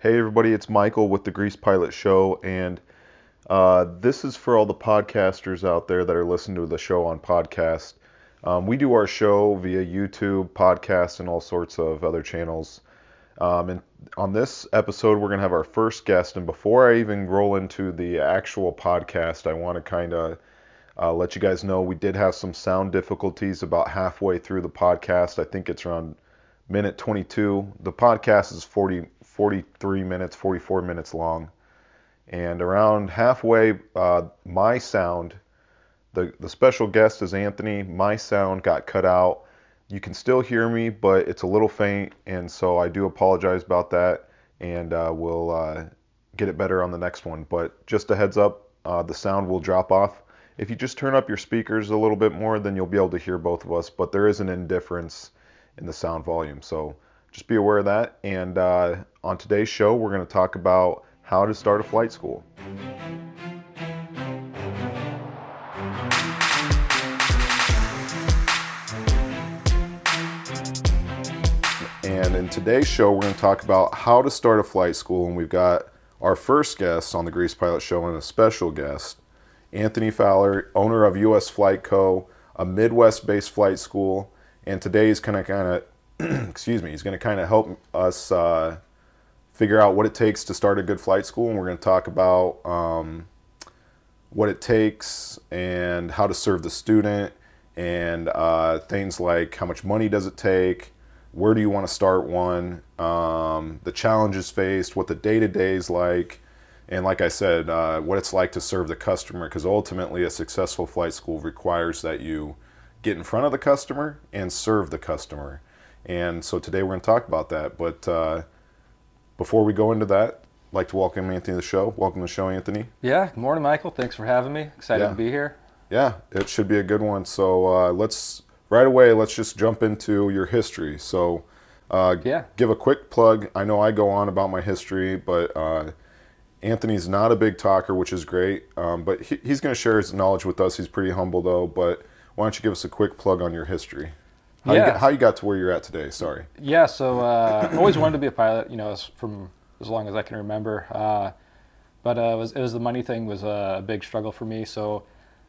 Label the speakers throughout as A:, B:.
A: Hey, everybody, it's Michael with the Grease Pilot Show, and uh, this is for all the podcasters out there that are listening to the show on podcast. Um, we do our show via YouTube, podcast, and all sorts of other channels. Um, and on this episode, we're going to have our first guest. And before I even roll into the actual podcast, I want to kind of uh, let you guys know we did have some sound difficulties about halfway through the podcast. I think it's around minute 22. The podcast is 40, 43 minutes, 44 minutes long. And around halfway, uh, my sound, the, the special guest is Anthony. My sound got cut out. You can still hear me, but it's a little faint. And so I do apologize about that. And uh, we'll uh, get it better on the next one. But just a heads up, uh, the sound will drop off. If you just turn up your speakers a little bit more, then you'll be able to hear both of us. But there is an indifference in the sound volume. So just be aware of that. And uh, on today's show, we're going to talk about how to start a flight school. And in today's show, we're going to talk about how to start a flight school. And we've got our first guest on the Grease Pilot Show and a special guest, Anthony Fowler, owner of US Flight Co., a Midwest based flight school. And today he's going to kind of excuse me, he's going to kind of help us uh, figure out what it takes to start a good flight school. And we're going to talk about um, what it takes and how to serve the student and uh, things like how much money does it take, where do you want to start one, um, the challenges faced, what the day to day is like. And like I said, uh, what it's like to serve the customer, because ultimately a successful flight school requires that you get in front of the customer and serve the customer. And so today we're going to talk about that. But uh, before we go into that, I'd like to welcome Anthony to the show. Welcome to the show, Anthony.
B: Yeah, good morning, Michael. Thanks for having me. Excited
A: Yeah.
B: to be here.
A: Yeah, it should be a good one. So uh, let's right away. Let's just jump into your history. So uh,
B: Yeah.
A: give a quick plug. I know I go on about my history, but uh, Anthony's not a big talker, which is great. Um, but he, he's going to share his knowledge with us. He's pretty humble though. But why don't you give us a quick plug on your history? How, you,
B: Yeah.
A: got, how you got to where you're at today? Sorry.
B: Yeah, so uh, I always wanted to be a pilot, you know, as, from as long as I can remember. Uh, but uh, it, was, it was the money thing was a big struggle for me. So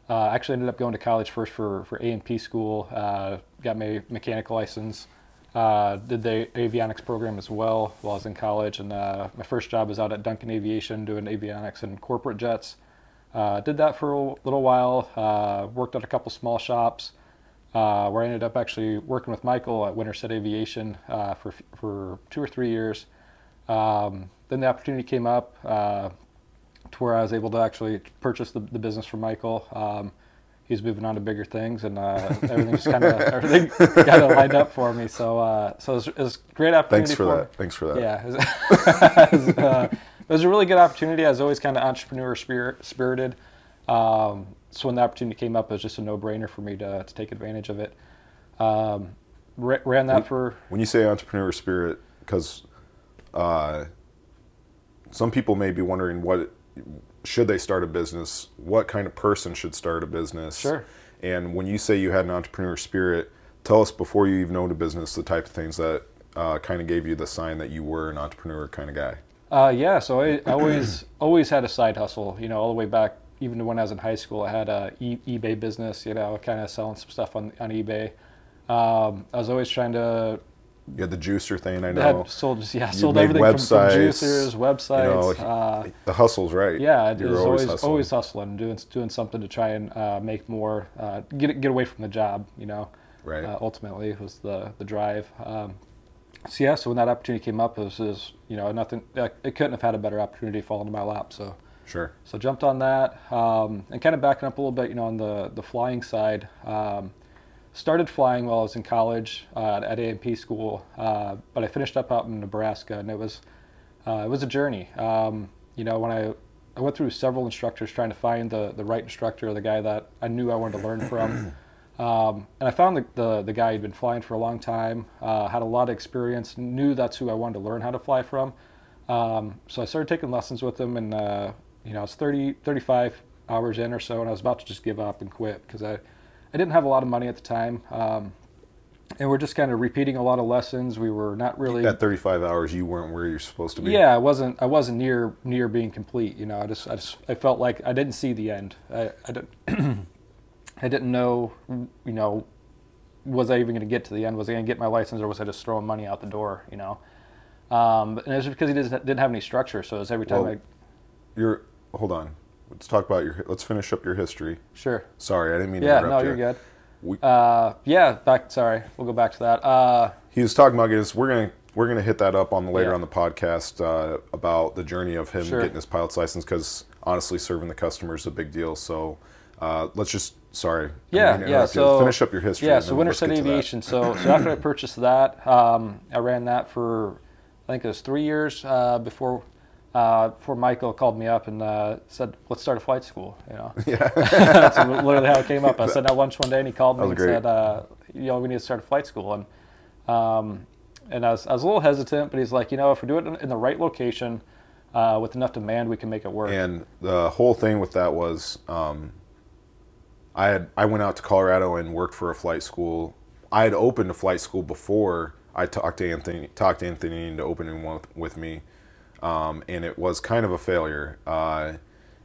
B: uh, I actually ended up going to college first for, for A&P school, uh, got my mechanical license, uh, did the avionics program as well while I was in college. And uh, my first job was out at Duncan Aviation doing avionics and corporate jets. Uh, did that for a little while, uh, worked at a couple small shops uh, where I ended up actually working with Michael at Winterset Aviation uh, for for two or three years. Um, then the opportunity came up uh, to where I was able to actually purchase the, the business from Michael. Um, he's moving on to bigger things, and uh, everything just kind of everything kind of lined up for me. So uh, so it was, it was a great opportunity.
A: Thanks for
B: me.
A: that. Thanks for that.
B: Yeah, it was, it was, uh, it was a really good opportunity. I was always kind of entrepreneur spirit, spirited. Um, so when the opportunity came up, it was just a no-brainer for me to, to take advantage of it. Um, ra- ran that for
A: When you say entrepreneur spirit, because uh, some people may be wondering what should they start a business? What kind of person should start a business?
B: Sure.
A: And when you say you had an entrepreneur spirit, tell us before you even owned a business the type of things that uh, kind of gave you the sign that you were an entrepreneur kind of guy.
B: Uh, yeah, so I, I always always had a side hustle. You know, all the way back, even when I was in high school, I had a e- eBay business. You know, kind of selling some stuff on on eBay. Um, I was always trying to
A: You had the juicer thing, I know.
B: had sold yeah
A: You
B: sold everything from, from juicers, websites.
A: you know,
B: uh,
A: the hustle's right.
B: yeah, I
A: You
B: was
A: were
B: always
A: hustling.
B: always hustling, doing doing something to try and uh, make more, uh, get get away from the job. You know,
A: Right.
B: uh, ultimately was the the drive. Um, so yeah, so when that opportunity came up, it was, it was you know nothing. It couldn't have had a better opportunity fall into my lap. So
A: Sure.
B: so jumped on that, um, and kind of backing up a little bit, you know, on the the flying side. Um, started flying while I was in college uh, at A&P school, uh, but I finished up out in Nebraska, and it was uh, it was a journey. Um, you know, when I I went through several instructors trying to find the the right instructor, the guy that I knew I wanted to learn from. Um, and I found the, the, the guy who'd been flying for a long time, uh, had a lot of experience, knew that's who I wanted to learn how to fly from. Um, so I started taking lessons with him, and uh, you know, I was 30, 35 hours in or so, and I was about to just give up and quit because I, I didn't have a lot of money at the time. Um, and we're just kind of repeating a lot of lessons. We were not really
A: At 35 hours, you weren't where you're supposed to be.
B: yeah, I wasn't. I wasn't near near being complete. You know, I just, I just, I felt like I didn't see the end. I, I didn't, I didn't know. You know, was I even going to get to the end? Was I going to get my license, or was I just throwing money out the door? You know, um, and it was because he didn't, didn't have any structure. So it was every time
A: Well-
B: I,
A: You're. Hold on. Let's talk about your. Let's finish up your history.
B: sure,
A: Sorry, I didn't mean to
B: yeah,
A: interrupt
B: no,
A: you.
B: you're good.
A: We-
B: Uh, yeah, back. Sorry, we'll go back to that. Uh,
A: He was talking about this. We're gonna we're gonna hit that up on the later
B: Yeah.
A: on the podcast uh, about the journey of him
B: Sure.
A: getting his pilot's license because honestly, serving the customer is a big deal. So uh, let's just sorry.
B: Yeah, yeah.
A: interrupt you.
B: So
A: finish up your history.
B: Yeah, so Winterset
A: get to that.
B: Aviation. So, so after I purchased that, um, I ran that for I think it was three years uh, before uh, before Michael called me up and uh, said, "Let's start a flight school." You know,
A: Yeah.
B: that's literally how it came up. I said at lunch one day, and he called me and
A: great.
B: said, uh, "You know, we need to start a flight school." And um, and I was, I was a little hesitant, but he's like, "You know, if we do it in, in the right location uh, with enough demand, we can make it work."
A: And the whole thing with that was, um, I had I went out to Colorado and worked for a flight school. I had opened a flight school before I talked to Anthony, talked to Anthony into opening one with, with me, um, and it was kind of a failure. Uh,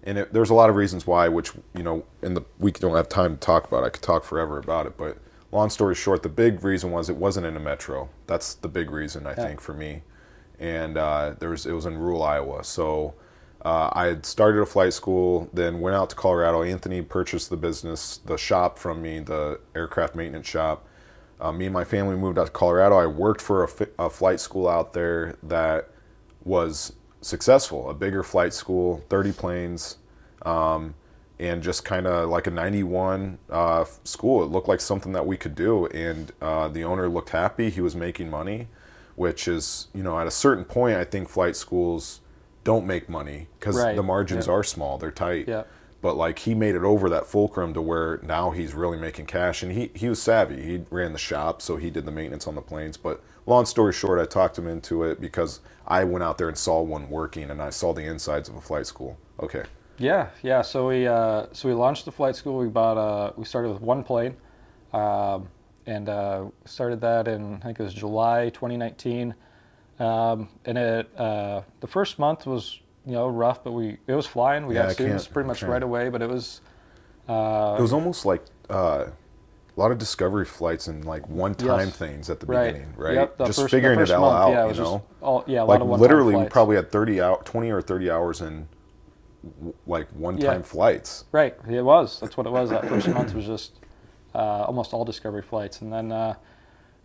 A: and it, there's a lot of reasons why, which you know, in the we don't have time to talk about. I could talk forever about it, but long story short, the big reason was it wasn't in a metro. That's the big reason I think for me, and uh, there was it was in rural Iowa. So uh, I had started a flight school, then went out to Colorado. Anthony purchased the business, the shop from me, the aircraft maintenance shop. Uh, me and my family moved out to Colorado. I worked for a, fi- a flight school out there that was successful, a bigger flight school, 30 planes, um, and just kind of like a 91 uh, school. It looked like something that we could do, and uh, the owner looked happy. He was making money, which is, you know, at a certain point, I think flight schools don't make money because
B: Right.
A: the margins are small, they're tight.
B: Yep.
A: But like he made it over that fulcrum to where now he's really making cash, and he he was savvy. He ran the shop, so he did the maintenance on the planes. But long story short, I talked him into it because I went out there and saw one working, and I saw the insides of a flight school. Okay,
B: Yeah, yeah. So we uh, so we launched the flight school. We bought uh, we started with one plane, um, and uh, started that in I think it was July 2019. Um, and it uh, the first month was you know rough, but we it was flying. We
A: Yeah,
B: got students pretty much right away, but it was uh,
A: it was almost like uh, a lot of discovery flights and like one-time
B: Yes.
A: things at the
B: right.
A: beginning, right?
B: Yep,
A: just
B: first,
A: figuring it all
B: month,
A: out,
B: Yeah,
A: you know.
B: all, yeah, a lot
A: like literally, we probably had 30 out, 20 or 30 hours in w- like one-time
B: Yeah.
A: flights.
B: Right, it was. That's what it was. That first month was just uh, almost all discovery flights, and then uh,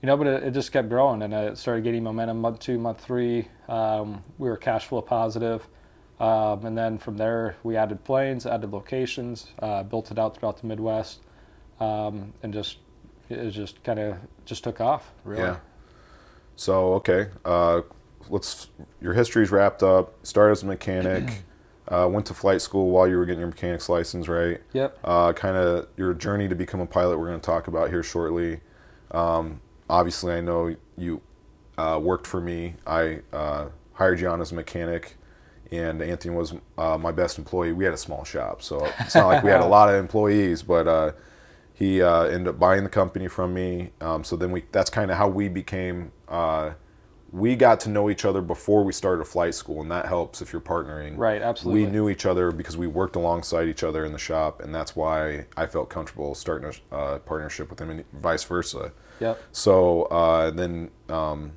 B: you know, but it, it just kept growing, and it started getting momentum. Month two, month three, um, we were cash flow positive, um, and then from there we added planes, added locations, uh, built it out throughout the Midwest, um, and just it just kind of just took off. Really.
A: Yeah. So okay, uh, let's. Your history's wrapped up. Started as a mechanic. uh, went to flight school while you were getting your mechanic's license, right?
B: Yep.
A: Uh, kind of your journey to become a pilot. We're going to talk about here shortly. Um, obviously, I know you uh, worked for me. I uh, hired you on as a mechanic, and Anthony was uh, my best employee. We had a small shop, so it's not like we had a lot of employees, but uh, he uh, ended up buying the company from me. Um, so then we that's kind of how we became. Uh, we got to know each other before we started a flight school, and that helps if you're partnering.
B: Right, absolutely.
A: We knew each other because we worked alongside each other in the shop, and that's why I felt comfortable starting a uh, partnership with him, and vice versa.
B: Yep.
A: So uh, then um,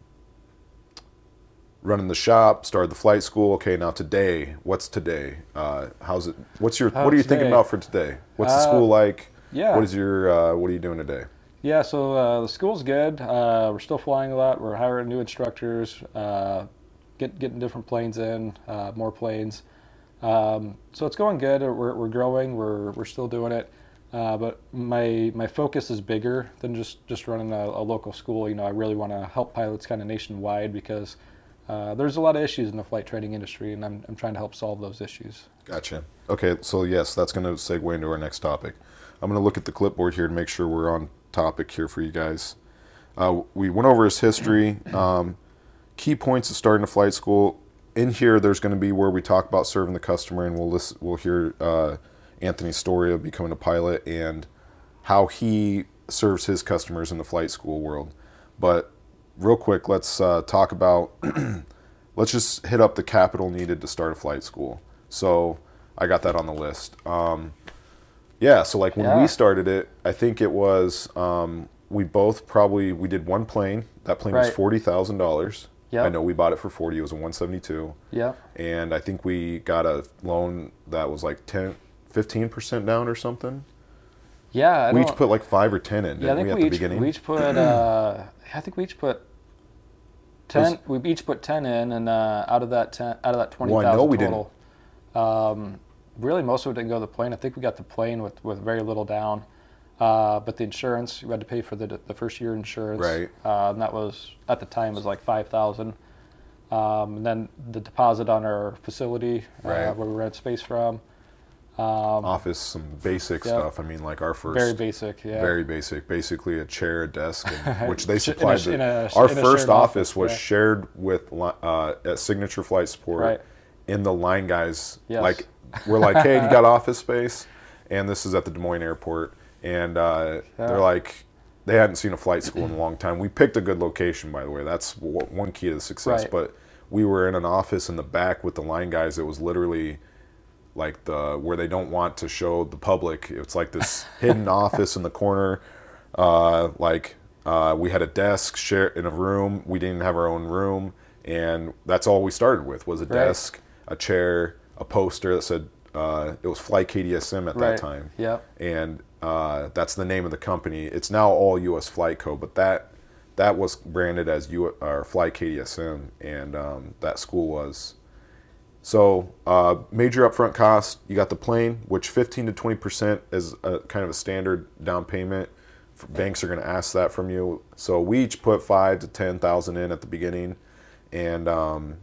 A: running the shop, started the flight school. Okay, now today, what's today? Uh, how's it? What's your? What are you thinking about for today? What's the
B: Uh,
A: school like?
B: Yeah.
A: What is your? Uh, what are you doing today?
B: Yeah, so uh, the school's good. Uh, we're still flying a lot. We're hiring new instructors, uh, get, getting different planes in, uh, more planes. Um, so it's going good. We're, we're growing. We're, we're still doing it. Uh, but my my focus is bigger than just, just running a, a local school. You know, I really want to help pilots kind of nationwide because uh, there's a lot of issues in the flight training industry, and I'm, I'm trying to help solve those issues.
A: Gotcha. Okay, so yes, that's going to segue into our next topic. I'm going to look at the clipboard here to make sure we're on topic here for you guys. Uh, we went over his history, um, key points of starting a flight school. In here, there's going to be where we talk about serving the customer, and we'll listen, we'll hear uh, Anthony's story of becoming a pilot and how he serves his customers in the flight school world. But real quick, let's uh, talk about. let's just hit up the capital needed to start a flight school. So I got that on the list. Um, yeah, so like when
B: Yeah.
A: we started it, I think it was um, we both probably we did one plane. That plane was forty thousand dollars.
B: Yep.
A: I know we bought it for forty. It was a one seventy two,
B: Yep.
A: and I think we got a loan that was like 10, 15 percent down or something.
B: Yeah. I
A: we each put like five or ten in, didn't
B: Yeah, I think
A: we, at
B: we,
A: the
B: each,
A: beginning?
B: we each put. Uh, I think we each put. Ten. We each put ten in, and uh, out of that ten, out of that twenty
A: Well,
B: thousand
A: I know we didn't.
B: total, um, really most of it didn't go to the plane. I think we got the plane with, with very little down, uh, but the insurance we had to pay for the the first year insurance.
A: Right.
B: Uh, and that was at the time was like five thousand. Um, and then the deposit on our facility uh,
A: Right.
B: where we rent space from. Um,
A: Office, some basic
B: Yeah.
A: stuff. I mean, like our first
B: very basic. Yeah.
A: very basic. Basically, a chair, a desk, and, which they
B: Sh- in a
A: supplied.
B: in a
A: our first office
B: office,
A: was
B: yeah.
A: shared with uh, at Signature Flight Support.
B: Right.
A: In the line guys,
B: Yes.
A: like we're like, hey, you got office space, and this is at the Des Moines airport, and uh,
B: Yeah.
A: they're like. They hadn't seen a flight school in a long time. We picked a good location, by the way. That's w- one key to the success.
B: Right.
A: But we were in an office in the back with the line guys. It was literally like the where they don't want to show the public. It's like this hidden office in the corner. Uh, like uh, we had a desk share in a room. We didn't have our own room, and that's all we started with was a
B: Right.
A: desk, a chair, a poster that said uh, it was Fly KDSM at that
B: Right.
A: time,
B: Yep.
A: and uh, that's the name of the company. It's now all U.S. Flight Co. But that that was branded as U or Fly KDSM, and um, that school was. So uh, major upfront cost. You got the plane, which 15 to 20 percent is a, kind of a standard down payment. Banks are going to ask that from you. So we each put five to ten thousand in at the beginning, and um,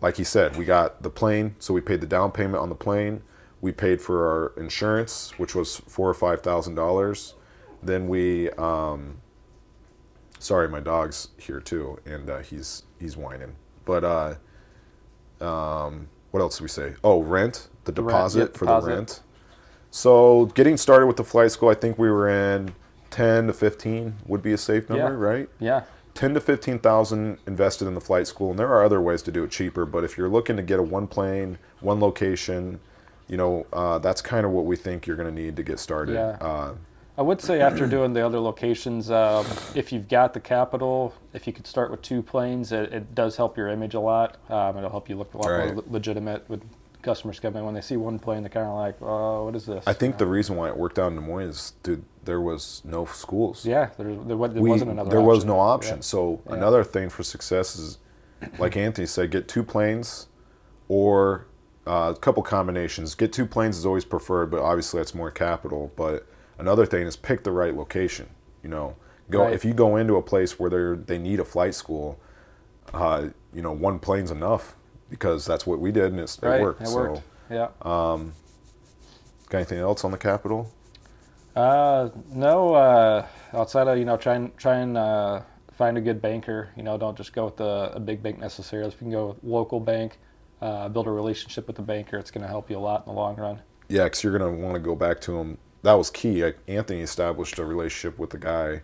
A: like he said, we got the plane, so we paid the down payment on the plane. We paid for our insurance, which was four or five thousand dollars. Then we, um, sorry, my dog's here too, and uh, he's he's whining. But uh, um, what else did we say? Oh, rent, the
B: The rent,
A: deposit
B: yep,
A: for
B: deposit.
A: the rent. So getting started with the flight school, I think we were in ten to fifteen would be a safe number,
B: Yeah.
A: right?
B: Yeah.
A: Ten to fifteen thousand invested in the flight school, and there are other ways to do it cheaper. But if you're looking to get a one plane, one location, you know, uh, that's kind of what we think you're going to need to get started.
B: Yeah.
A: Uh,
B: I would say after doing the other locations, um, if you've got the capital, if you could start with two planes, it, it does help your image a lot. Um, it'll help you look a lot
A: Right.
B: more le- legitimate with customers coming when they see one plane. They're kind of like, "Oh, what is this?"
A: I think the reason why it worked out in Des Moines is, dude, there was no schools.
B: yeah, there, there, there
A: We-
B: wasn't another.
A: there was no option.
B: Yeah.
A: So
B: Yeah.
A: another thing for success is, like Anthony said, get two planes, or uh, a couple combinations. Get two planes is always preferred, but obviously that's more capital. But another thing is pick the right location. You know, go
B: Right.
A: if you go into a place where they they need a flight school, uh, you know, one plane's enough because that's what we did and it's,
B: Right,
A: it worked.
B: It worked.
A: So,
B: yeah.
A: got anything else on the capital?
B: Uh, no. Uh, outside of you know, try and try and uh, find a good banker. You know, don't just go with a, a big bank necessarily. If you can go with a local bank, uh, build a relationship with the banker, it's going to help you a lot in the long run.
A: Yeah, because you're gonna want to go back to him. That was key. Like, Anthony established a relationship with a guy,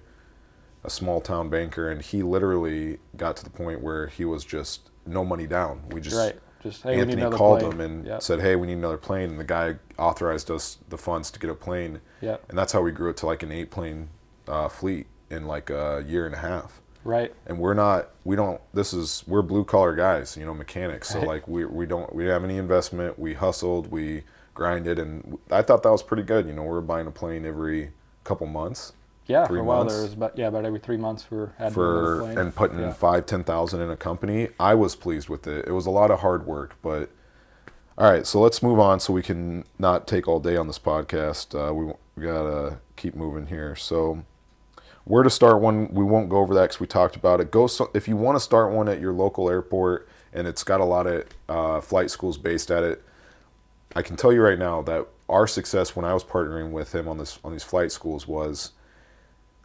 A: a small town banker, and he literally got to the point where he was just no money down. We just
B: right. Just hey, we need
A: Anthony called
B: plane.
A: him and
B: Yep.
A: said, "Hey, we need another plane," and the guy authorized us the funds to get a plane,
B: Yep.
A: and that's how we grew it to like an eight plane uh, fleet in like a year and a half.
B: Right.
A: And we're not, we don't. This is we're blue collar guys, you know, mechanics. So
B: Right.
A: like we we don't we have any investment. We hustled, we grinded, and I thought that was pretty good. You know, we we're buying a plane every couple months
B: Yeah. For a while
A: months.
B: there was about yeah about every three months we were
A: for and putting
B: yeah.
A: five ten thousand in a company. I was pleased with it. It was a lot of hard work, but all right. So let's move on so we can not take all day on this podcast. Uh, we we gotta keep moving here. So where to start one? We won't go over that because we talked about it. Go so, if you want to start one at your local airport and it's got a lot of uh, flight schools based at it. I can tell you right now that our success when I was partnering with him on this on these flight schools was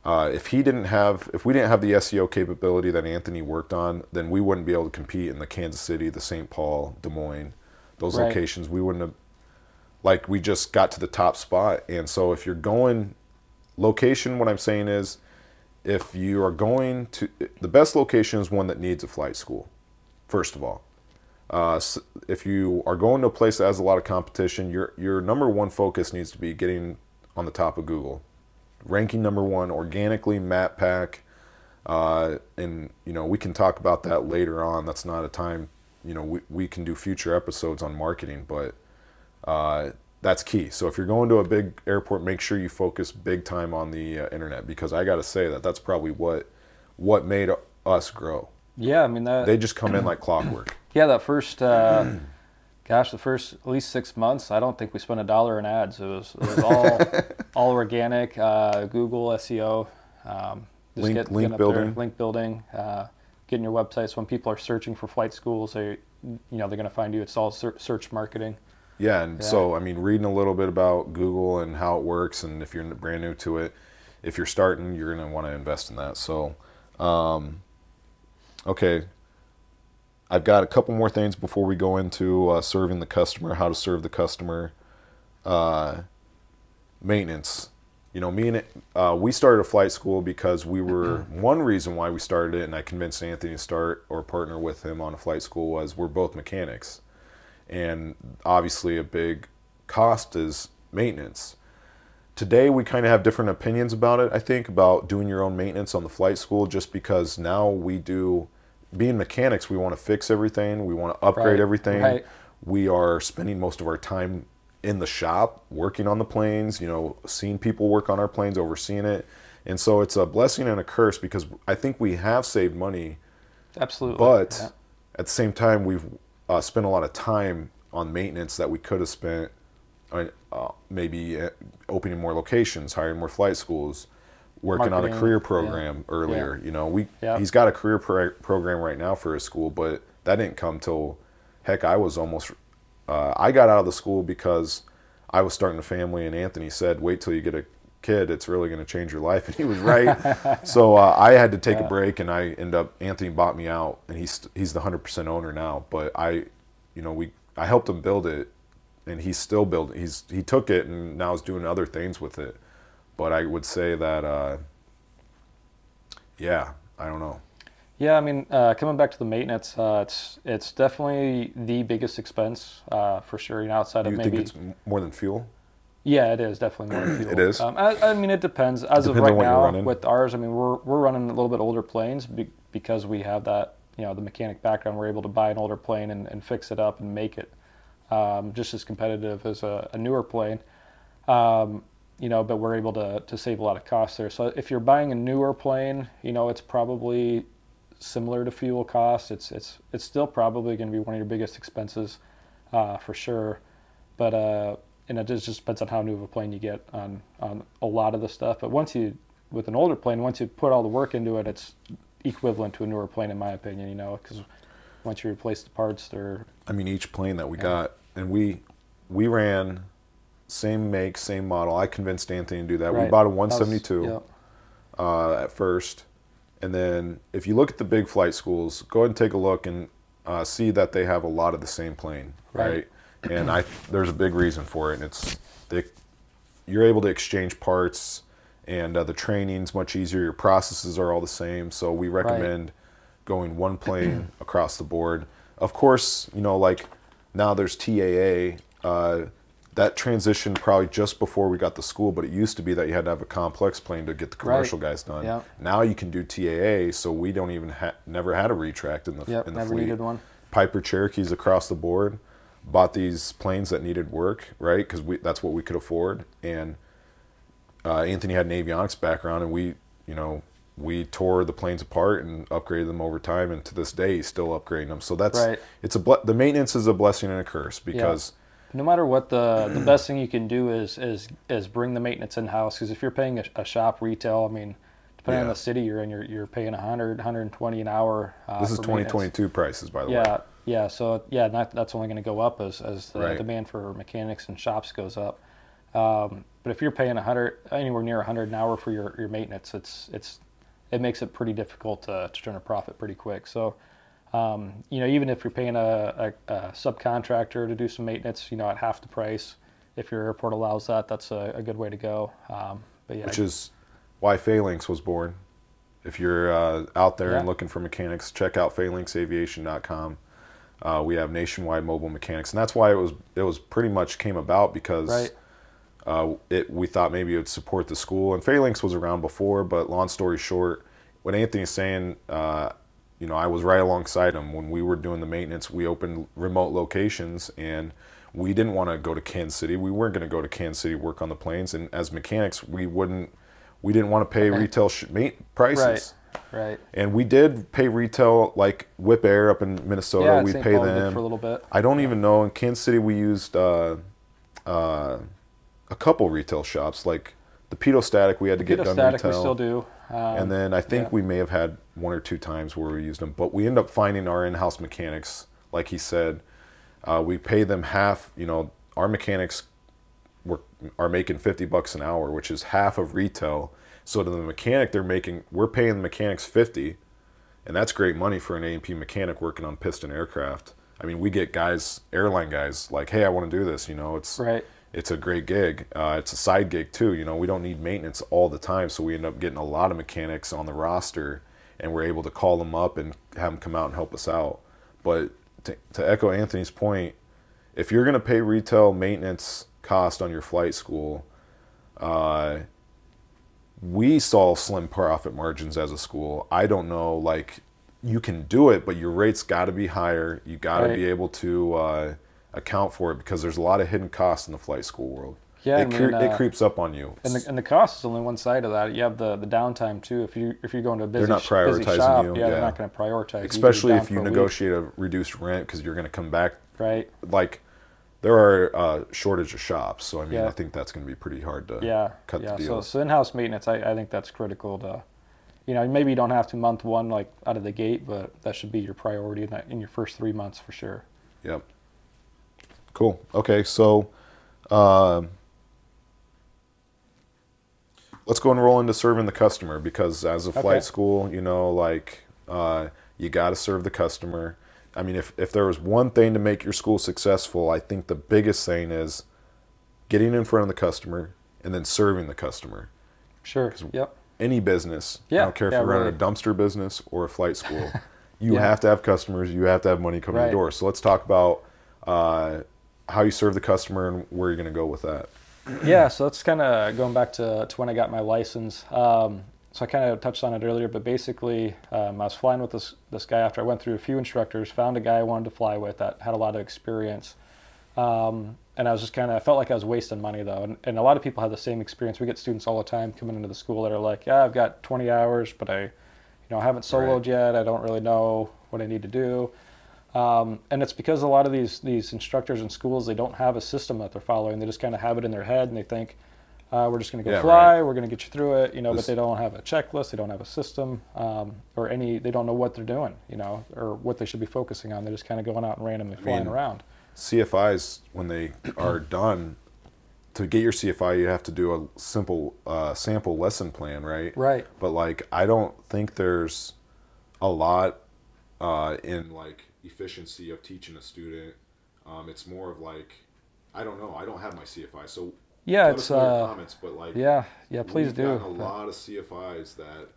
A: uh, if he didn't have if we didn't have the SEO capability that Anthony worked on, then we wouldn't be able to compete in the Kansas City, the St. Paul, Des Moines, those
B: Right.
A: locations. We wouldn't have like we just got to the top spot. And so if you're going location. What I'm saying is, if you are going to, the best location is one that needs a flight school. First of all, uh, if you are going to a place that has a lot of competition, your your number one focus needs to be getting on the top of Google, ranking number one organically. Map Pack, uh, and you know we can talk about that later on. That's not a time. You know we we can do future episodes on marketing, but uh, that's key. So if you're going to a big airport, make sure you focus big time on the uh, internet because I got to say that that's probably what what made us grow.
B: Yeah, I mean that.
A: They just come in like clockwork.
B: yeah, that first, uh, gosh, the first at least six months, I don't think we spent a dollar in ads. It was it was all all organic, uh, Google SEO, um, just
A: Link-
B: get-
A: link
B: up there,
A: building.
B: link building, uh, getting your websites. When people are searching for flight schools, they you know they're going to find you. It's all search marketing.
A: Yeah, and
B: Yeah.
A: so I mean, reading a little bit about Google and how it works, and if you're brand new to it, if you're starting, you're gonna want to invest in that. So, um, okay, I've got a couple more things before we go into uh, serving the customer, how to serve the customer, uh, maintenance. You know, me and uh, we started a flight school because we were one reason why we started it, and I convinced Anthony to start or partner with him on a flight school was we're both mechanics and obviously a big cost is maintenance. Today we kind of have different opinions about it. I think about doing your own maintenance on the flight school just because now we do being mechanics, we want to fix everything, we want to upgrade
B: Right,
A: everything.
B: right.
A: We are spending most of our time in the shop working on the planes, you know, seeing people work on our planes, overseeing it. And so it's a blessing and a curse because I think we have saved money
B: Absolutely.
A: but
B: Yeah.
A: at the same time, we've uh, spent a lot of time on maintenance that we could have spent uh, uh, maybe uh, opening more locations, hiring more flight schools, working on a
B: Marketing,
A: career
B: yeah.
A: program earlier. You know, we
B: Yeah.
A: he's got a career pro- program right now for his school, but that didn't come till heck. I was almost uh, I got out of the school because I was starting a family, and Anthony said, "Wait till you get a kid; it's really going to change your life." And he was right. so uh, I had to take a break, and I end up Anthony bought me out, and he's he's the hundred percent owner now. But I, you know, we I helped him build it, and he's still building. He's he took it and now is doing other things with it. But I would say that, uh, yeah, I don't know.
B: Yeah, I mean, uh, coming back to the maintenance, uh, it's it's definitely the biggest expense uh, for sure. You know, outside of
A: you
B: maybe
A: think it's more than fuel?
B: Yeah, it is definitely more than fuel.
A: It is?
B: Um, I, I mean, it depends. As of
A: Depends on
B: right now, with ours, I mean, we're we're running a little bit older planes be, because we have that, you know, the mechanic background. We're able to buy an older plane and, and fix it up and make it um, just as competitive as a, a newer plane. Um, you know, but we're able to to save a lot of costs there. So if you're buying a newer plane, you know, it's probably similar to fuel costs. It's it's it's still probably going to be one of your biggest expenses uh, for sure. But uh, and it just just depends on how new of a plane you get on on a lot of the stuff. But once you with an older plane, once you put all the work into it, it's equivalent to a newer plane in my opinion. You know, because once you replace the parts, they're
A: I mean, each plane that we
B: Yeah.
A: got, and we we ran same make, same model. I convinced Anthony to do that. We bought a
B: That was-
A: 172 uh, at first, and then if you look at the big flight schools, go ahead and take a look and uh, see that they have a lot of the same plane, right?
B: Right.
A: and I there's a big reason for it. And it's they, you're able to exchange parts, and uh, the training's much easier. Your processes are all the same, so we recommend going one plane across the board. Of course, you know, like now there's TAA. That transition probably just before we got the school, but it used to be that you had to have a complex plane to get the
B: Right.
A: commercial guys done.
B: Yeah.
A: Now you can do TAA, so we don't even ha- never had a retract in the
B: Yep,
A: in the
B: never
A: fleet.
B: needed one.
A: Piper Cherokees across the board bought these planes that needed work, right? Because we that's what we could afford. And uh, Anthony had an avionics background, and we, you know, we tore the planes apart and upgraded them over time. And to this day, he's still upgrading them. So that's
B: Right.
A: it's a ble- the maintenance is a blessing and a curse because
B: No matter what the the best thing you can do is is is bring the maintenance in house because if you're paying a, a shop retail, I mean, depending on the city you're in, you're you're paying 100 120 an hour. Uh,
A: this is
B: for maintenance.
A: 2022 prices, by the way.
B: Yeah, yeah. So yeah, that, that's only going to go up as as the
A: Right.
B: demand for mechanics and shops goes up. Um, but if you're paying 100 anywhere near 100 an hour for your, your maintenance, it's it's it makes it pretty difficult to, to turn a profit pretty quick. So um, you know, even if you're paying a, a, a subcontractor to do some maintenance, you know, at half the price, if your airport allows that, that's a, a good way to go. Um, but yeah,
A: which is why Phalanx was born. If you're uh, out there and looking for mechanics, check out phalanxaviation.com. Uh, we have nationwide mobile mechanics, and that's why it was it was pretty much came about because
B: Right.
A: uh, it we thought maybe it would support the school. And Phalanx was around before, but long story short, what Anthony's saying, uh, you know, I was right alongside him when we were doing the maintenance. We opened remote locations, and we didn't want to go to Kansas City. We weren't going to go to Kansas City work on the planes, and as mechanics, we wouldn't. We didn't want to pay retail sh- mate prices.
B: right, right.
A: And we did pay retail, like Wipaire up in Minnesota.
B: yeah,
A: we
B: St.
A: pay
B: Paul
A: them
B: for a little bit.
A: I don't even know. In Kansas City, we used uh, uh, a couple retail shops, like the Pitot Static. We had to get done
B: Static,
A: retail,
B: we still do. Um,
A: and then I think
B: yeah.
A: we may have had one or two times where we used them. But we end up finding our in-house mechanics. Like he said, uh, we pay them half. You know, our mechanics were, are making fifty bucks an hour, which is half of retail. So to the mechanic, they're making we're paying the mechanics fifty, and that's great money for an A&P mechanic working on piston aircraft. I mean, we get guys, airline guys, like, hey, I want to do this. You know, it's
B: Right.
A: It's a great gig. Uh, it's a side gig too. You know, we don't need maintenance all the time, so we end up getting a lot of mechanics on the roster, and we're able to call them up and have them come out and help us out. But to, to echo Anthony's point, if you're going to pay retail maintenance cost on your flight school, uh, we saw slim profit margins as a school. I don't know, like you can do it, but your rates got to be higher. You got to
B: Right.
A: be able to uh, account for it because there's a lot of hidden costs in the flight school world.
B: Yeah, I
A: it,
B: mean,
A: cre- it
B: uh,
A: creeps up on you.
B: And the, and the cost is only one side of that. You have the, the downtime too. If you if you go into a busy,
A: not
B: sh- busy
A: prioritizing
B: shop,
A: you,
B: yeah,
A: yeah.
B: they're not going to prioritize.
A: Especially
B: You're
A: if you
B: a week,
A: negotiate a reduced rent because you're going to come back.
B: right?
A: Like there are uh, shortage of shops, so I mean,
B: Yeah.
A: I think that's going to be pretty hard to
B: Yeah,
A: cut
B: yeah.
A: the
B: So, so in-house maintenance, I, I think that's critical to, you know, maybe you don't have to month one like out of the gate, but that should be your priority in that in your first three months for sure.
A: Yep. Cool. Okay, so um, let's go and roll into serving the customer because as a flight
B: Okay.
A: school, you know, like uh, you got to serve the customer. I mean, if if there was one thing to make your school successful, I think the biggest thing is getting in front of the customer and then serving the customer.
B: Sure. Yep.
A: Any business,
B: yeah.
A: I don't care if
B: yeah,
A: you're running
B: really.
A: a dumpster business or a flight school, you
B: Yeah.
A: have to have customers. You have to have money coming in
B: Right.
A: the door. So let's talk about uh, how you serve the customer and where you're going to go with that.
B: yeah, so that's kind of going back to, to when I got my license. Um, so I kind of touched on it earlier, but basically, um, I was flying with this this guy after I went through a few instructors, found a guy I wanted to fly with that had a lot of experience, um, and I was just kind of I felt like I was wasting money though, and, and a lot of people have the same experience. We get students all the time coming into the school that are like, yeah, I've got 20 hours, but I, you know, I haven't soloed
A: Right.
B: yet. I don't really know what I need to do. Um, and it's because a lot of these these instructors in schools they don't have a system that they're following. They just kind of have it in their head and they think uh, we're just going to go
A: Yeah,
B: fly,
A: right.
B: we're going to get you through it, you know.
A: This-
B: but they don't have a checklist, they don't have a system, um, or any. They don't know what they're doing, you know, or what they should be focusing on. They're just kind of going out and randomly flying
A: mean,
B: around.
A: CFIs, when they are done, to get your CFI, you have to do a simple uh, sample lesson plan, right?
B: Right.
A: But like, I don't think there's a lot uh, in like efficiency of teaching a student. Um, it's more of like, I don't know. I don't have my CFI, so
B: Yeah, it's
A: us know your
B: uh,
A: comments. But like,
B: yeah, yeah. Please
A: we've
B: do.
A: a lot of CFIs that,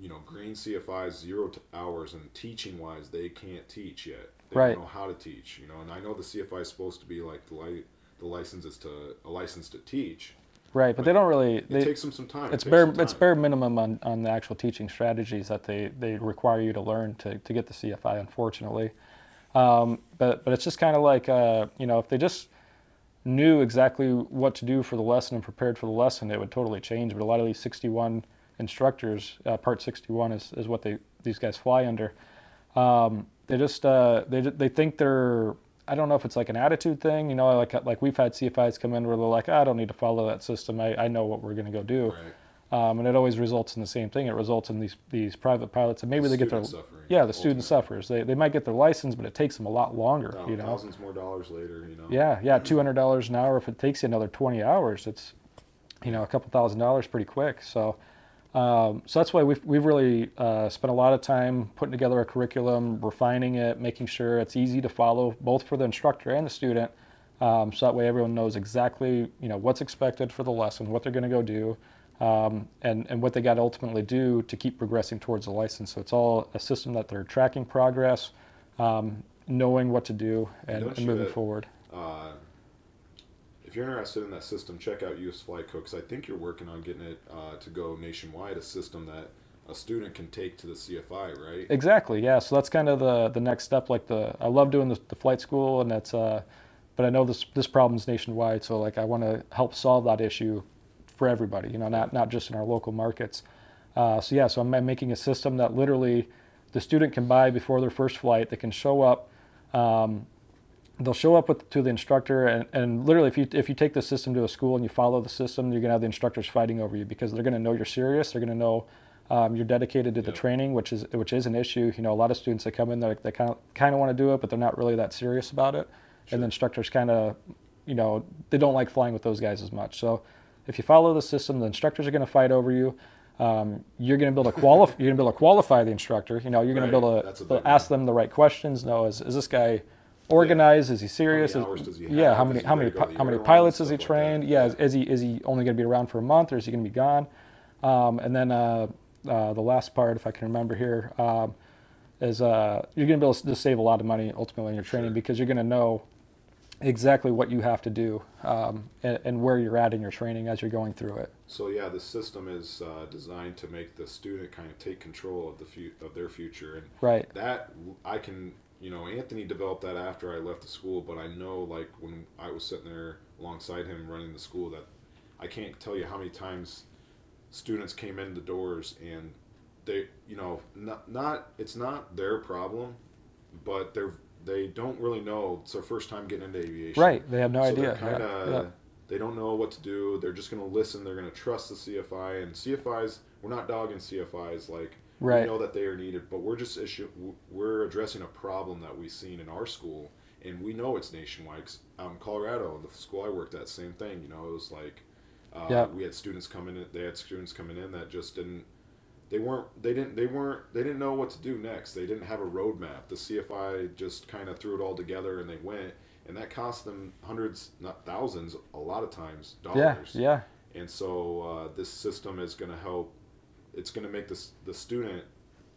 A: you know, green CFIs zero t- hours and teaching wise, they can't teach yet. They
B: Right.
A: don't know how to teach. You know, and I know the CFI is supposed to be like the li- the license is to a license to teach.
B: Right, but they don't really.
A: It
B: They,
A: takes them some time.
B: It's
A: takes
B: bare
A: some
B: it's bare minimum on, on the actual teaching strategies that they, they require you to learn to, to get the CFI unfortunately um, but but it's just kind of like uh, you know if they just knew exactly what to do for the lesson and prepared for the lesson it would totally change but a lot of these 61 instructors uh, part 61 is, is what they these guys fly under um, they just uh, they they think they're I don't know if it's like an attitude thing, you know, like like we've had CFIs come in where they're like, I don't need to follow that system. I, I know what we're going to go do,
A: Right.
B: um, and it always results in the same thing. It results in these these private pilots, and maybe
A: The
B: they get their
A: suffering,
B: yeah, the student
A: ultimately.
B: suffers. They they might get their license, but it takes them a lot longer,
A: Thou-
B: you know.
A: Thousands more dollars later, you know.
B: Yeah, yeah, two hundred dollars an hour. If it takes you another twenty hours, it's you know a couple thousand dollars pretty quick. So, um, so that's why we've we've really uh, spent a lot of time putting together a curriculum, refining it, making sure it's easy to follow, both for the instructor and the student. Um, so that way everyone knows exactly you know what's expected for the lesson, what they're going to go do. um, and and what they got to ultimately do to keep progressing towards a license. So it's all a system that they're tracking progress, um, knowing what to do, and, and moving forward.
A: Uh, if you're interested in that system, check out US Flight Co. 'cause I think you're working on getting it uh, to go nationwide. A system that a student can take to the CFI, right?
B: Exactly. Yeah. So that's kind of the the next step. Like the I love doing the, the flight school, and that's uh, but I know this this problem's nationwide. So like I want to help solve that issue for everybody. You know, not not just in our local markets. Uh, so yeah. So I'm making a system that literally the student can buy before their first flight. They can show up. Um, they'll show up with, to the instructor and, and literally if you if you take the system to a school and you follow the system you're going to have the instructors fighting over you because they're going to know you're serious. They're going to know um, you're dedicated to the
A: Yeah.
B: training which is which is an issue. You know a lot of students that come in they they kind of kind of want to do it but they're not really that serious about it. And the instructors kind of you know they don't like flying with those guys as much. So if you follow the system the instructors are going to fight over you. Um, you're going to be able to qualify you're going to be able to qualify the instructor. You know you're going
A: Right.
B: to be able
A: a
B: to ask them the right questions know is, is this guy organized? Is he serious?
A: How
B: Is-
A: many hours does he
B: yeah how
A: Is
B: many how many
A: to go to
B: pi-
A: the
B: how many pilots is he
A: stuff like
B: trained? Yeah, Is, is he is he only going to be around for a month or is he going to be gone? Um, and then uh, uh, the last part if i can remember here um, is uh, you're going to be able to save a lot of money ultimately in your training
A: Sure.
B: because you're going to know exactly what you have to do um, and, and where you're at in your training as you're going through it.
A: So yeah, the system is uh, designed to make the student kind of take control of the fu- of their future, and
B: right.
A: that I can, you know, Anthony developed that after I left the school, but I know like when I was sitting there alongside him running the school that I can't tell you how many times students came in the doors and they, you know, not not it's not their problem, but they're they don't really know. It's their first time getting into aviation.
B: right they have no
A: so
B: idea
A: kind
B: yeah, yeah.
A: they don't know what to do. They're just going to listen. They're going to trust the CFI and CFIs. We're not dogging CFIs like
B: Right.
A: we know that they are needed, but we're just issue we're addressing a problem that we've seen in our school, and we know it's nationwide. 'Cause, Um, Colorado, the school I worked at, same thing. You know, it was like uh,
B: Yeah.
A: we had students coming in. They had students coming in that just didn't. They weren't. They didn't. They weren't. They didn't know what to do next. They didn't have a roadmap. The CFI just kind of threw it all together and they went, and that cost them hundreds, not thousands, a lot of times
B: yeah
A: dollars.
B: yeah
A: And so uh, this system is going to help. It's going to make this the student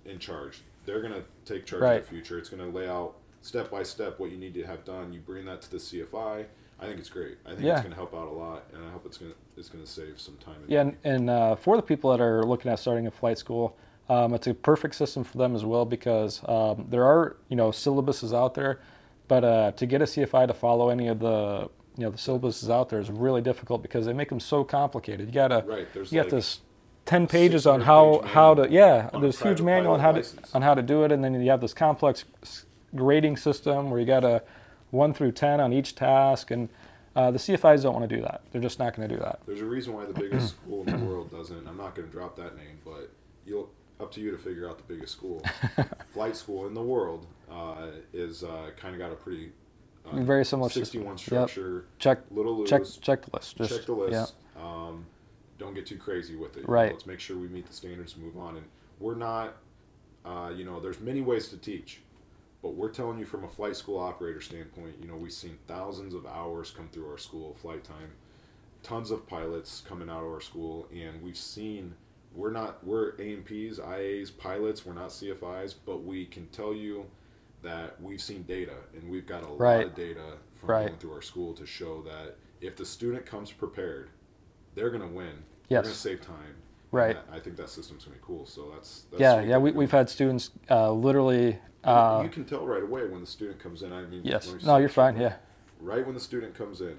A: in charge. They're going to take charge
B: Right.
A: of the future. It's going to lay out step by step what you need to have done. You bring that to the CFI. I think it's great. I think
B: Yeah.
A: it's going to help out a lot, and I hope it's going to it's going to save some time. and
B: Yeah,
A: money.
B: and, and uh, for the people that are looking at starting a flight school, um, it's a perfect system for them as well because um, there are you know syllabuses out there, but uh, to get a CFI to follow any of the you know the syllabuses out there is really difficult because they make them so complicated. You gotta
A: Right. There's
B: you got
A: like
B: this ten pages on how
A: page
B: how to yeah
A: on a
B: there's huge manual on how to on how to do it and then you have this complex grading system where you got a one through ten on each task and uh, the CFIs don't want to do that. They're just not going to do that.
A: There's a reason why the biggest school in the world doesn't. I'm not going to drop that name, but you'll up to you to figure out the biggest school. Flight school in the world uh, is uh, kind of got a pretty uh,
B: Very similar system.
A: 61
B: Yep.
A: structure,
B: Check
A: little loose.
B: check check the list. Just,
A: check the list.
B: Yeah.
A: Um, don't get too crazy with it. you know,
B: Right.
A: let's make sure we meet the standards and move on. And we're not, uh, you know, there's many ways to teach, but we're telling you from a flight school operator standpoint. You know, we've seen thousands of hours come through our school flight time, tons of pilots coming out of our school, and we've seen. We're not we're A&Ps, IAs, pilots. We're not CFIs, but we can tell you that we've seen data, and we've got a lot of data from
B: Right.
A: going through our school to show that if the student comes prepared, they're going to win.
B: Yes.
A: They're going to save time.
B: Right.
A: That- I think that system's going to be cool. So that's, that's
B: Yeah, yeah. We,
A: we're
B: we've had students uh, literally. Uh,
A: you can tell right away when the student comes in. I mean,
B: yes. No, you're fine. Yeah.
A: Right when the student comes in,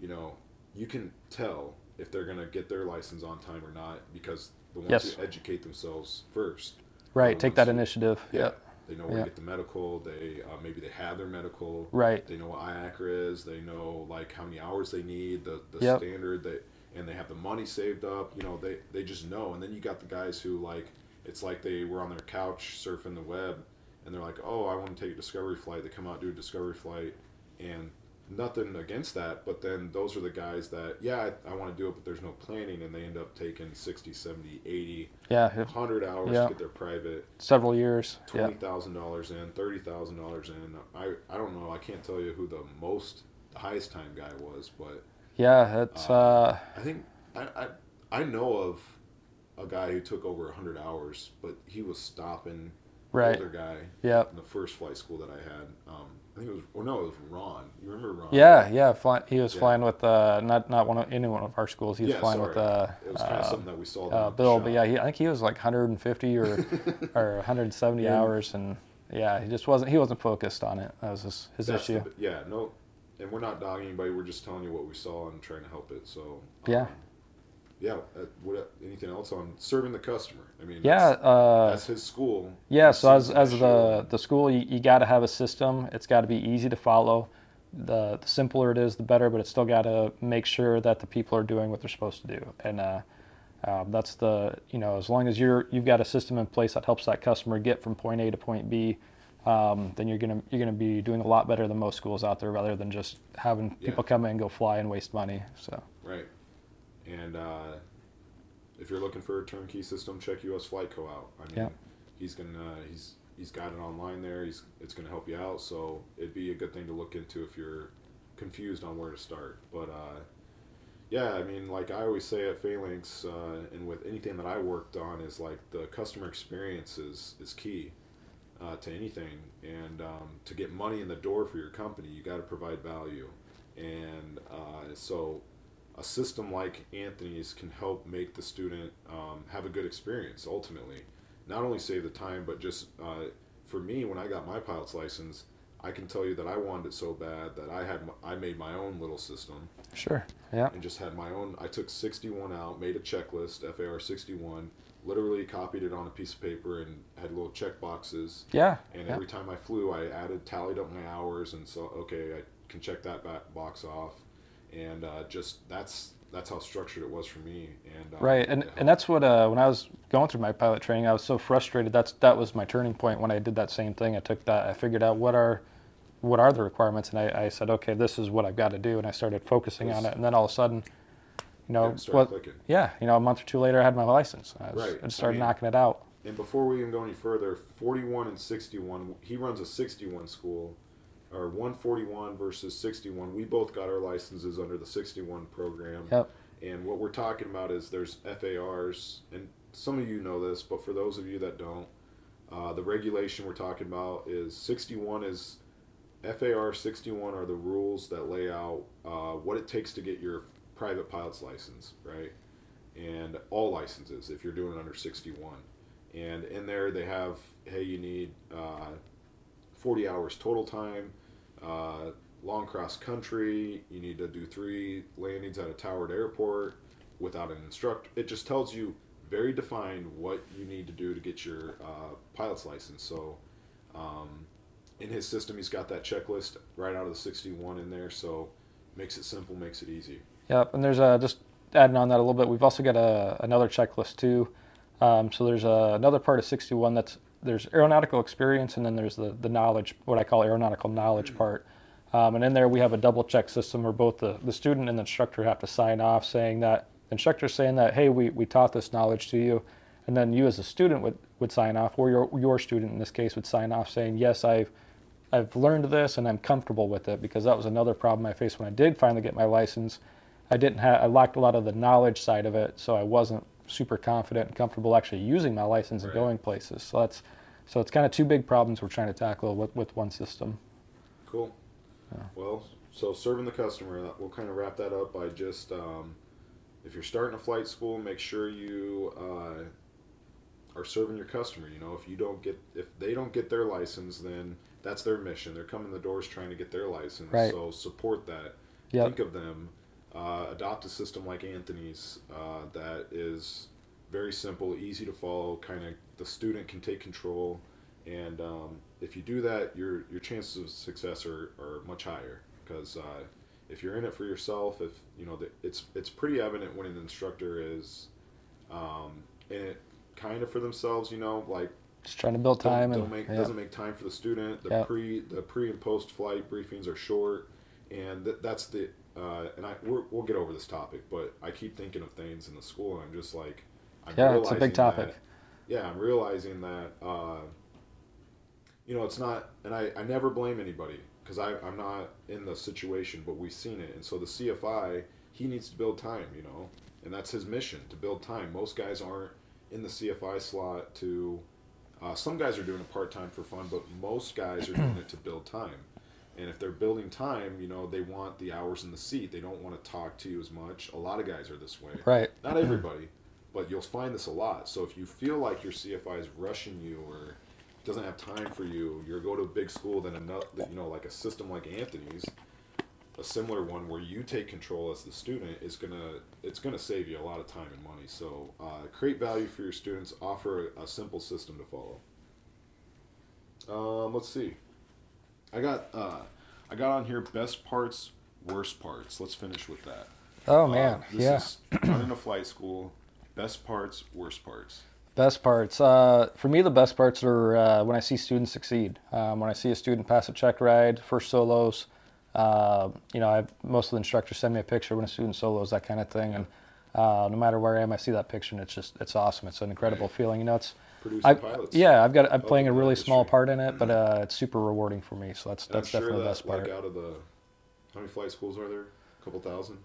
A: you know, you can tell if they're going to get their license on time or not because the ones
B: Yes.
A: who educate themselves first.
B: Right. Take that
A: who-
B: initiative.
A: Yeah.
B: Yep.
A: They know where
B: Yeah.
A: to get the medical. They uh, maybe they have their medical.
B: Right.
A: They know what IACRA is. They know like how many hours they need, the, the
B: Yep.
A: standard. They and they have the money saved up. You know, they they just know. And then you got the guys who like it's like they were on their couch surfing the web, and they're like, oh, I want to take a discovery flight. They come out do a discovery flight, and nothing against that. But then those are the guys that yeah, I, I want to do it, but there's no planning, and they end up taking 60, 70, 80,
B: Yeah.
A: 100 hours
B: Yeah.
A: to get their private
B: Several years.
A: Twenty thousand dollars in, thirty thousand dollars in. I I don't know. I can't tell you who the most, the highest time guy was, but
B: Yeah. It's. Uh,
A: I think I I, I know of a guy who took over 100 hours, but he was stopping
B: Right.
A: older guy
B: Yeah.
A: in the first flight school that I had. Um, I think it was, or no, it was Ron. You remember Ron?
B: Yeah, yeah. Fly, he was
A: Yeah.
B: flying with uh, not not one of any one of our schools. He was
A: Yeah,
B: flying
A: sorry.
B: with uh,
A: It was kind of
B: uh,
A: something that we saw.
B: uh,
A: the
B: Bill, but yeah, he, I think he was like 150 or or 170
A: Yeah.
B: hours, and yeah, he just wasn't he wasn't focused on it. That was his, his
A: That's
B: issue.
A: bi- yeah, no, and we're not dogging anybody. We're just telling you what we saw and trying to help it. So
B: Yeah.
A: um, yeah. Uh, what anything else on serving the customer? I mean,
B: Yeah,
A: that's,
B: uh,
A: that's his school.
B: yeah. So as as the
A: show.
B: the school, you, you got to have a system. It's got to be easy to follow. The, the simpler it is, the better. But it's still got to make sure that the people are doing what they're supposed to do. And uh, um, that's the you know as long as you're you've got a system in place that helps that customer get from point A to point B, um, then you're gonna you're gonna be doing a lot better than most schools out there, rather than just having
A: Yeah.
B: people come in and go fly and waste money. So
A: Right. And uh, if you're looking for a turnkey system, check US Flight Co out. I mean,
B: Yeah.
A: he's gonna he's he's got it online there. He's it's gonna help you out. So it'd be a good thing to look into if you're confused on where to start. But uh, yeah, I mean, like I always say at Phalanx, uh, and with anything that I worked on, is like the customer experience is is key. Uh, to anything, and um, to get money in the door for your company, you got to provide value, and uh, so a system like Anthony's can help make the student um, have a good experience ultimately. Not only save the time, but just uh, for me, when I got my pilot's license, I can tell you that I wanted it so bad that I had I made my own little system
B: sure, yeah,
A: and just had my own. I took 61 out, made a checklist, FAR 61, literally copied it on a piece of paper and had little check boxes.
B: yeah,
A: And
B: yeah.
A: every time I flew, I added, tallied up my hours, and so okay, I can check that back box off, and uh, just that's that's how structured it was for me. And uh,
B: Right, and and that's what uh, when I was going through my pilot training, I was so frustrated. That's that was my turning point when I did that same thing. I took that, I figured out what are what are the requirements, and I, I said, okay, this is what I've got to do, and I started focusing on it, and then all of a sudden, you know,
A: clicking.
B: yeah, you know, a month or two later, I had my license. I, was,
A: Right,
B: I just
A: I
B: started
A: mean-
B: knocking it out.
A: And before we even go any further, 41 and 61, he runs a 61 school, or 141 versus 61. We both got our licenses under the 61 program.
B: Yep.
A: And what we're talking about is there's FARs, and some of you know this, but for those of you that don't, uh, the regulation we're talking about is 61 is FAR 61 are the rules that lay out uh, what it takes to get your private pilot's license, right? And all licenses if you're doing it under 61. And in there they have, hey, you need uh, 40 hours total time, uh, long cross country, you need to do three landings at a towered airport without an instructor. It just tells you very defined what you need to do to get your uh, pilot's license. So, um, in his system, he's got that checklist right out of the 61 in there. So, makes it simple, makes it easy.
B: Yep, and there's a just adding on that a little bit. We've also got a another checklist too. Um, so there's a, another part of 61 that's there's aeronautical experience, and then there's the the knowledge, what I call aeronautical knowledge part. Um, and in there we have a double check system where both the, the student and the instructor have to sign off saying that the instructor saying that hey we, we taught this knowledge to you, and then you as a student would, would sign off, or your your student in this case would sign off saying yes I've I've learned this and I'm comfortable with it because that was another problem I faced when I did finally get my license. I didn't have I lacked a lot of the knowledge side of it, so I wasn't super confident and comfortable actually using my license and going places. So that's so it's kind of two big problems we're trying to tackle with, with one system.
A: Cool. Well, so serving the customer, we'll kind of wrap that up by just um, if you're starting a flight school, make sure you uh, are serving your customer. You know, if you don't get, if they don't get their license, then that's their mission. They're coming the doors trying to get their license.
B: Right.
A: So support that.
B: Yep.
A: Think of them. Uh, adopt a system like Anthony's uh, that is very simple, easy to follow. Kind of the student can take control, and um, if you do that, your your chances of success are, are much higher. Because uh, if you're in it for yourself, if you know, the, it's it's pretty evident when an instructor is um, in it kind of for themselves. You know, like
B: Just trying to build time
A: don't,
B: and
A: don't make,
B: yeah.
A: doesn't make time for the student. The
B: Yeah.
A: pre the pre and post flight briefings are short, and th- that's the uh, and I we're, we'll get over this topic, but I keep thinking of things in the school, and I'm just like, I'm
B: Yeah, it's a big topic.
A: that- yeah, I'm realizing that uh, you know it's not, and I, I never blame anybody because I I'm not in the situation, but we've seen it, and so the CFI he needs to build time, you know, and that's his mission to build time. Most guys aren't in the CFI slot to. Uh, some guys are doing it part time for fun, but most guys are doing it to build time. And if they're building time, you know, they want the hours in the seat. They don't want to talk to you as much. A lot of guys are this way.
B: Right.
A: Not everybody, but you'll find this a lot. So if you feel like your CFI is rushing you or doesn't have time for you, you're go to a big school, then another, you know, like a system like Anthony's, a similar one where you take control as the student is gonna it's gonna save you a lot of time and money. So uh, create value for your students. Offer a, a simple system to follow. Um, let's see. I got uh, I got on here best parts, worst parts. Let's finish with that.
B: Oh man,
A: Uh, this
B: yeah.
A: is running a flight school. Best parts, worst parts.
B: Best parts. Uh, for me, the best parts are uh, when I see students succeed. Um, when I see a student pass a check ride, first solos. Uh, you know, I most of the instructors send me a picture when a student solos, that kind of thing, and uh, no matter where I am, I see that picture, and it's just it's awesome. It's an incredible feeling. You know, it's
A: Producing
B: I,
A: pilots.
B: yeah, I've got I'm playing a really small part in it, but uh, it's super rewarding for me. So that's
A: And
B: that's
A: sure
B: definitely the best part.
A: Like out of the, how many flight schools are there? A couple thousand.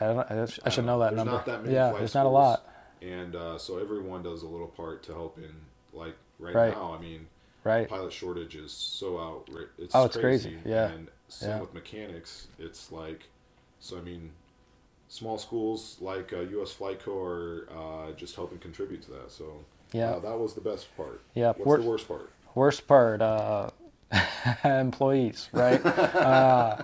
B: Yeah, I, don't- I I should know that
A: There's
B: number.
A: Not that many
B: yeah, there's not a lot.
A: And uh, so everyone does a little part to help in, like right,
B: Right.
A: now. I mean,
B: Right.
A: pilot shortage is so out. It's
B: Oh, it's crazy, yeah.
A: And same
B: Yeah.
A: with mechanics. It's like, so I mean, small schools like uh, U.S. Flight Co. are uh, just helping contribute to that. So
B: Yeah.
A: uh, that was the best part.
B: Yeah,
A: What's
B: wor-
A: the worst part?
B: Worst part, uh, employees, right? uh,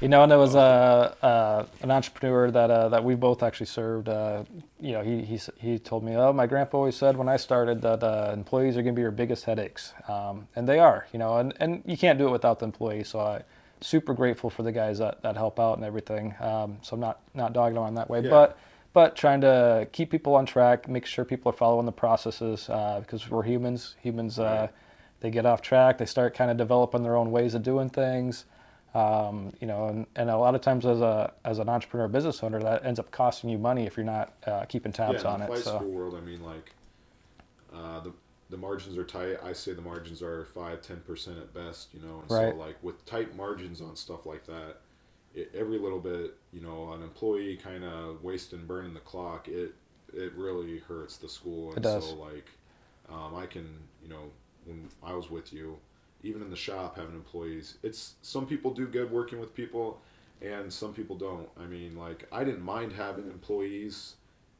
B: you know, and there was a, uh, an entrepreneur that uh, that we both actually served. Uh, you know, he, he he told me, "Oh, my grandpa always said when I started that uh, employees are going to be your biggest headaches," um, and they are. You know, and, and you can't do it without the employees. So I super grateful for the guys that, that help out and everything. Um, so I'm not not dogging them on that way,
A: Yeah.
B: but but trying to keep people on track, make sure people are following the processes uh, because we're humans. Humans, uh,
A: Right.
B: they get off track. They start kind of developing their own ways of doing things. Um, you know, and, and a lot of times as a as an entrepreneur business owner, that ends up costing you money if you're not uh, keeping tabs
A: yeah,
B: on
A: in the
B: it.
A: flight
B: So
A: school world, I mean, like, uh, the the margins are tight. I say the margins are five, ten percent at best. You know, and
B: Right.
A: so like with tight margins on stuff like that, every little bit, you know, an employee kind of wasting, burning the clock, it it really hurts the school. And
B: It does.
A: so like, um, I can, you know, when I was with you, even in the shop having employees, it's some people do good working with people, and some people don't. I mean, like I didn't mind having employees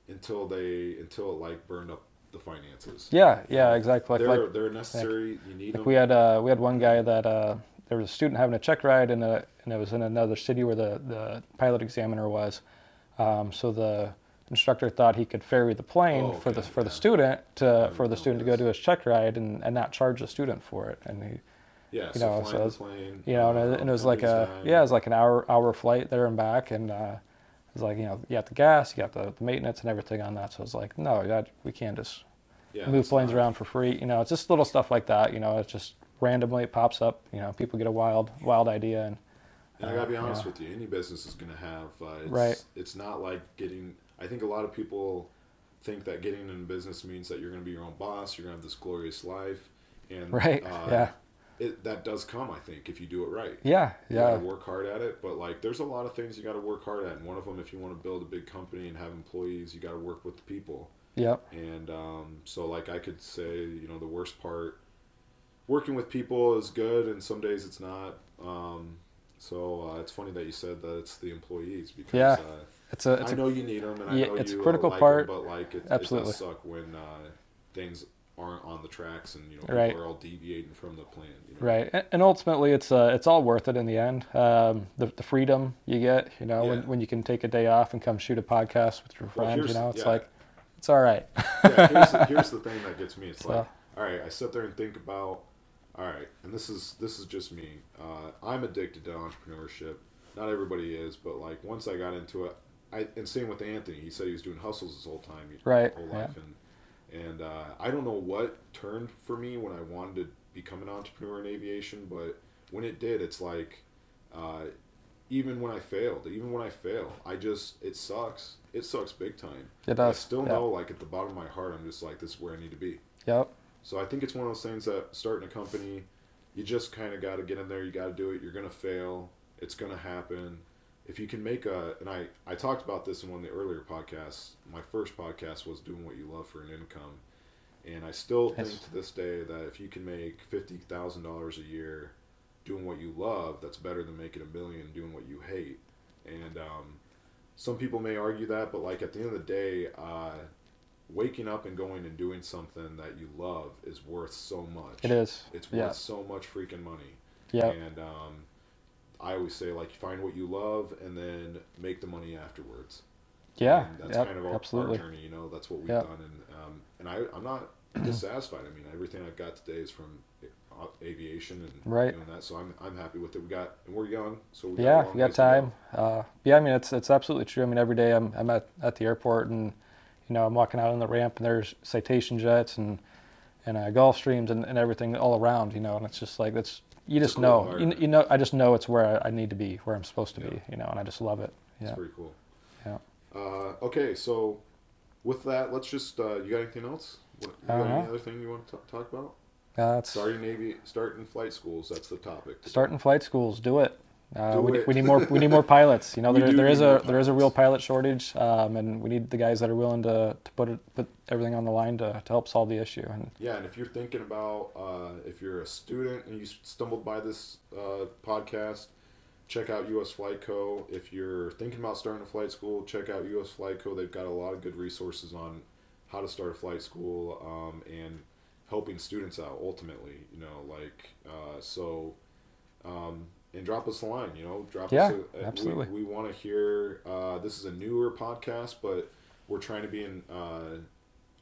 A: until they until it like burned up the finances.
B: yeah, yeah, exactly. Like,
A: they're
B: like,
A: they're necessary. you need
B: like
A: them.
B: we had uh, we had one guy that uh, there was a student having a check ride in a and it was in another city where the the pilot examiner was. Um, so the instructor thought he could ferry the plane
A: Oh,
B: for the
A: okay,
B: for the student to for the student to go do his check ride and, and not charge the student for it. And he
A: yeah,
B: you
A: so
B: know,
A: flying
B: so
A: the plane.
B: you know, and it, and it was like a
A: dime.
B: yeah, it was like an hour hour flight there and back, and uh, it was like you know you got the gas, you got the, the maintenance and everything on that. So it's like no, that, we can't just
A: yeah,
B: move planes
A: not-
B: around for free. You know, it's just little stuff like that. You know, it's just randomly it pops up. You know, people get a wild wild idea and
A: And I gotta be
B: Uh,
A: honest
B: yeah.
A: with you, any business is gonna have. Uh, it's,
B: Right.
A: It's not like getting. I think a lot of people think that getting in business means that you're gonna be your own boss. You're gonna have this glorious life, and
B: Right,
A: Uh,
B: yeah.
A: It, that does come, I think, if you do it right.
B: yeah,
A: You
B: yeah,
A: gotta work hard at it, but like, there's a lot of things you gotta work hard at, and one of them, if you want to build a big company and have employees, you gotta work with the people.
B: yep,
A: And um, so, like, I could say, you know, the worst part, working with people is good, and some days it's not. Um, so uh, it's funny that you said that it's the employees because
B: Yeah,
A: uh,
B: it's a it's
A: I
B: a
A: know you need them, and
B: yeah,
A: I know
B: it's a
A: you
B: critical
A: uh, like
B: part.
A: 'em, but like, it, it
B: Absolutely.
A: does suck when uh, things aren't on the tracks and you know
B: Right.
A: people are all deviating from the plan. You know?
B: Right, and, ultimately, it's uh, it's all worth it in the end. Um, the the freedom you get, you know, when,
A: Yeah.
B: when you can take a day off and come shoot a podcast with your
A: Well,
B: friend, you know, it's
A: yeah.
B: like, it's all right.
A: yeah, here's, the, here's the thing that gets me. It's
B: So-
A: like, all right, I sit there and think about, all right, and this is this is just me. Uh, I'm addicted to entrepreneurship. Not everybody is, but like once I got into it, I and same with Anthony. He said he was doing hustles his whole time,
B: Right,
A: whole
B: yeah.
A: life, and and uh, I don't know what turned for me when I wanted to become an entrepreneur in aviation, but when it did, it's like. Uh, even when I failed, even when I fail, I just it sucks. It sucks big time.
B: It
A: I
B: does.
A: still
B: yeah.
A: know, like at the bottom of my heart, I'm just like, this is where I need to be.
B: Yep.
A: So I think it's one of those things that starting a company, you just kind of got to get in there. You got to do it. You're gonna fail. It's gonna happen. if you can make a and I I talked about this in one of the earlier podcasts. My first podcast was doing what you love for an income, and I still think to this day that if you can make fifty thousand dollars a year doing what you love, that's better than making a million doing what you hate. And um, some people may argue that, but like at the end of the day, uh, waking up and going and doing something that you love is worth so much.
B: It is.
A: It's worth
B: Yeah.
A: so much freaking money.
B: Yeah.
A: And um, I always say like find what you love and then make the money afterwards.
B: Yeah.
A: And that's
B: Yep,
A: kind of our,
B: absolutely.
A: our journey. You know, that's what we've
B: Yeah.
A: done. And um, and I I'm not dissatisfied. I mean, everything I've got today is from aviation and
B: Right.
A: doing that. So I'm I'm happy with it. We got and we're young, so we got
B: Yeah, we got
A: go.
B: time. Uh, yeah, I mean it's it's absolutely true. I mean every day I'm I'm at, at the airport and you know I'm walking out on the ramp and there's citation jets and and uh, Gulfstreams and, and everything all around. You know, and it's just like that's you
A: It's
B: just
A: cool
B: know you, you know I just know it's where I, I need to be, where I'm supposed to
A: Yeah.
B: be. You know, and I just love it.
A: It's
B: Yeah.
A: pretty cool.
B: Yeah.
A: Uh, okay, so with that, let's just. Uh, you got anything else? What, you got any
B: Uh-huh.
A: other thing you want to t- talk about?
B: Uh, it's
A: Starting Navy, starting flight schools. That's the topic.
B: starting flight schools. Do it. Uh, we, need- we need more. We need more pilots. You know, there, there is a there is a real pilot shortage, um, and we need the guys that are willing to, to put it put everything on the line to, to help solve the issue. And
A: Yeah, and if you're thinking about uh, if you're a student and you stumbled by this uh, podcast, check out US Flight Co. If you're thinking about starting a flight school, check out US Flight Co. They've got a lot of good resources on how to start a flight school um, and helping students out ultimately. You know, like uh, so. Um, and drop us a line, you know, drop
B: Yeah,
A: us a, a-
B: absolutely.
A: We, we want to hear. Uh, this is a newer podcast, but we're trying to be in uh,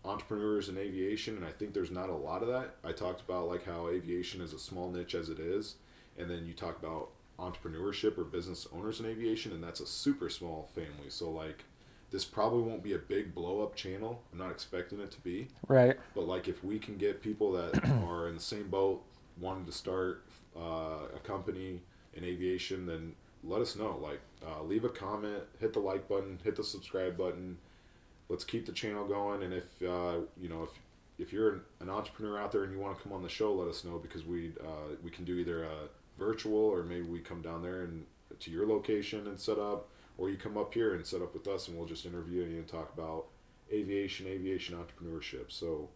A: entrepreneurs in aviation, and I think there's not a lot of that. I talked about like how aviation is a small niche as it is, and then you talk about entrepreneurship or business owners in aviation, and that's a super small family. So like, this probably won't be a big blow up channel. I'm not expecting it to be,
B: right,
A: but like if we can get people that are in the same boat, wanting to start uh, a company in aviation, then let us know. Like, uh, leave a comment, hit the like button, hit the subscribe button. Let's keep the channel going. And if uh, you know if if you're an, entrepreneur out there and you want to come on the show, let us know because we uh, we can do either a virtual or maybe we come down there and to your location and set up, or you come up here and set up with us and we'll just interview you and talk about aviation, aviation entrepreneurship. So.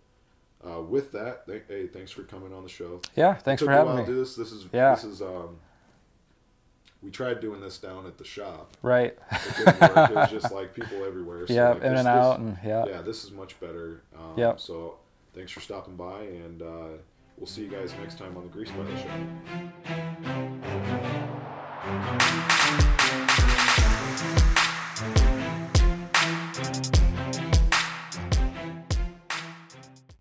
A: Uh, with that, th- hey, thanks for coming on the show.
B: yeah. Thanks for having me.
A: do this. This is
B: Yeah.
A: this is um. We tried doing this down at the shop.
B: Right.
A: It didn't work. it was just like people everywhere. So
B: yeah,
A: like
B: in
A: this-
B: and
A: this-
B: out, and yeah.
A: Yeah, this is much better. Um,
B: Yep.
A: So thanks for stopping by, and uh, we'll see you guys next time on the Grease Pilot Show.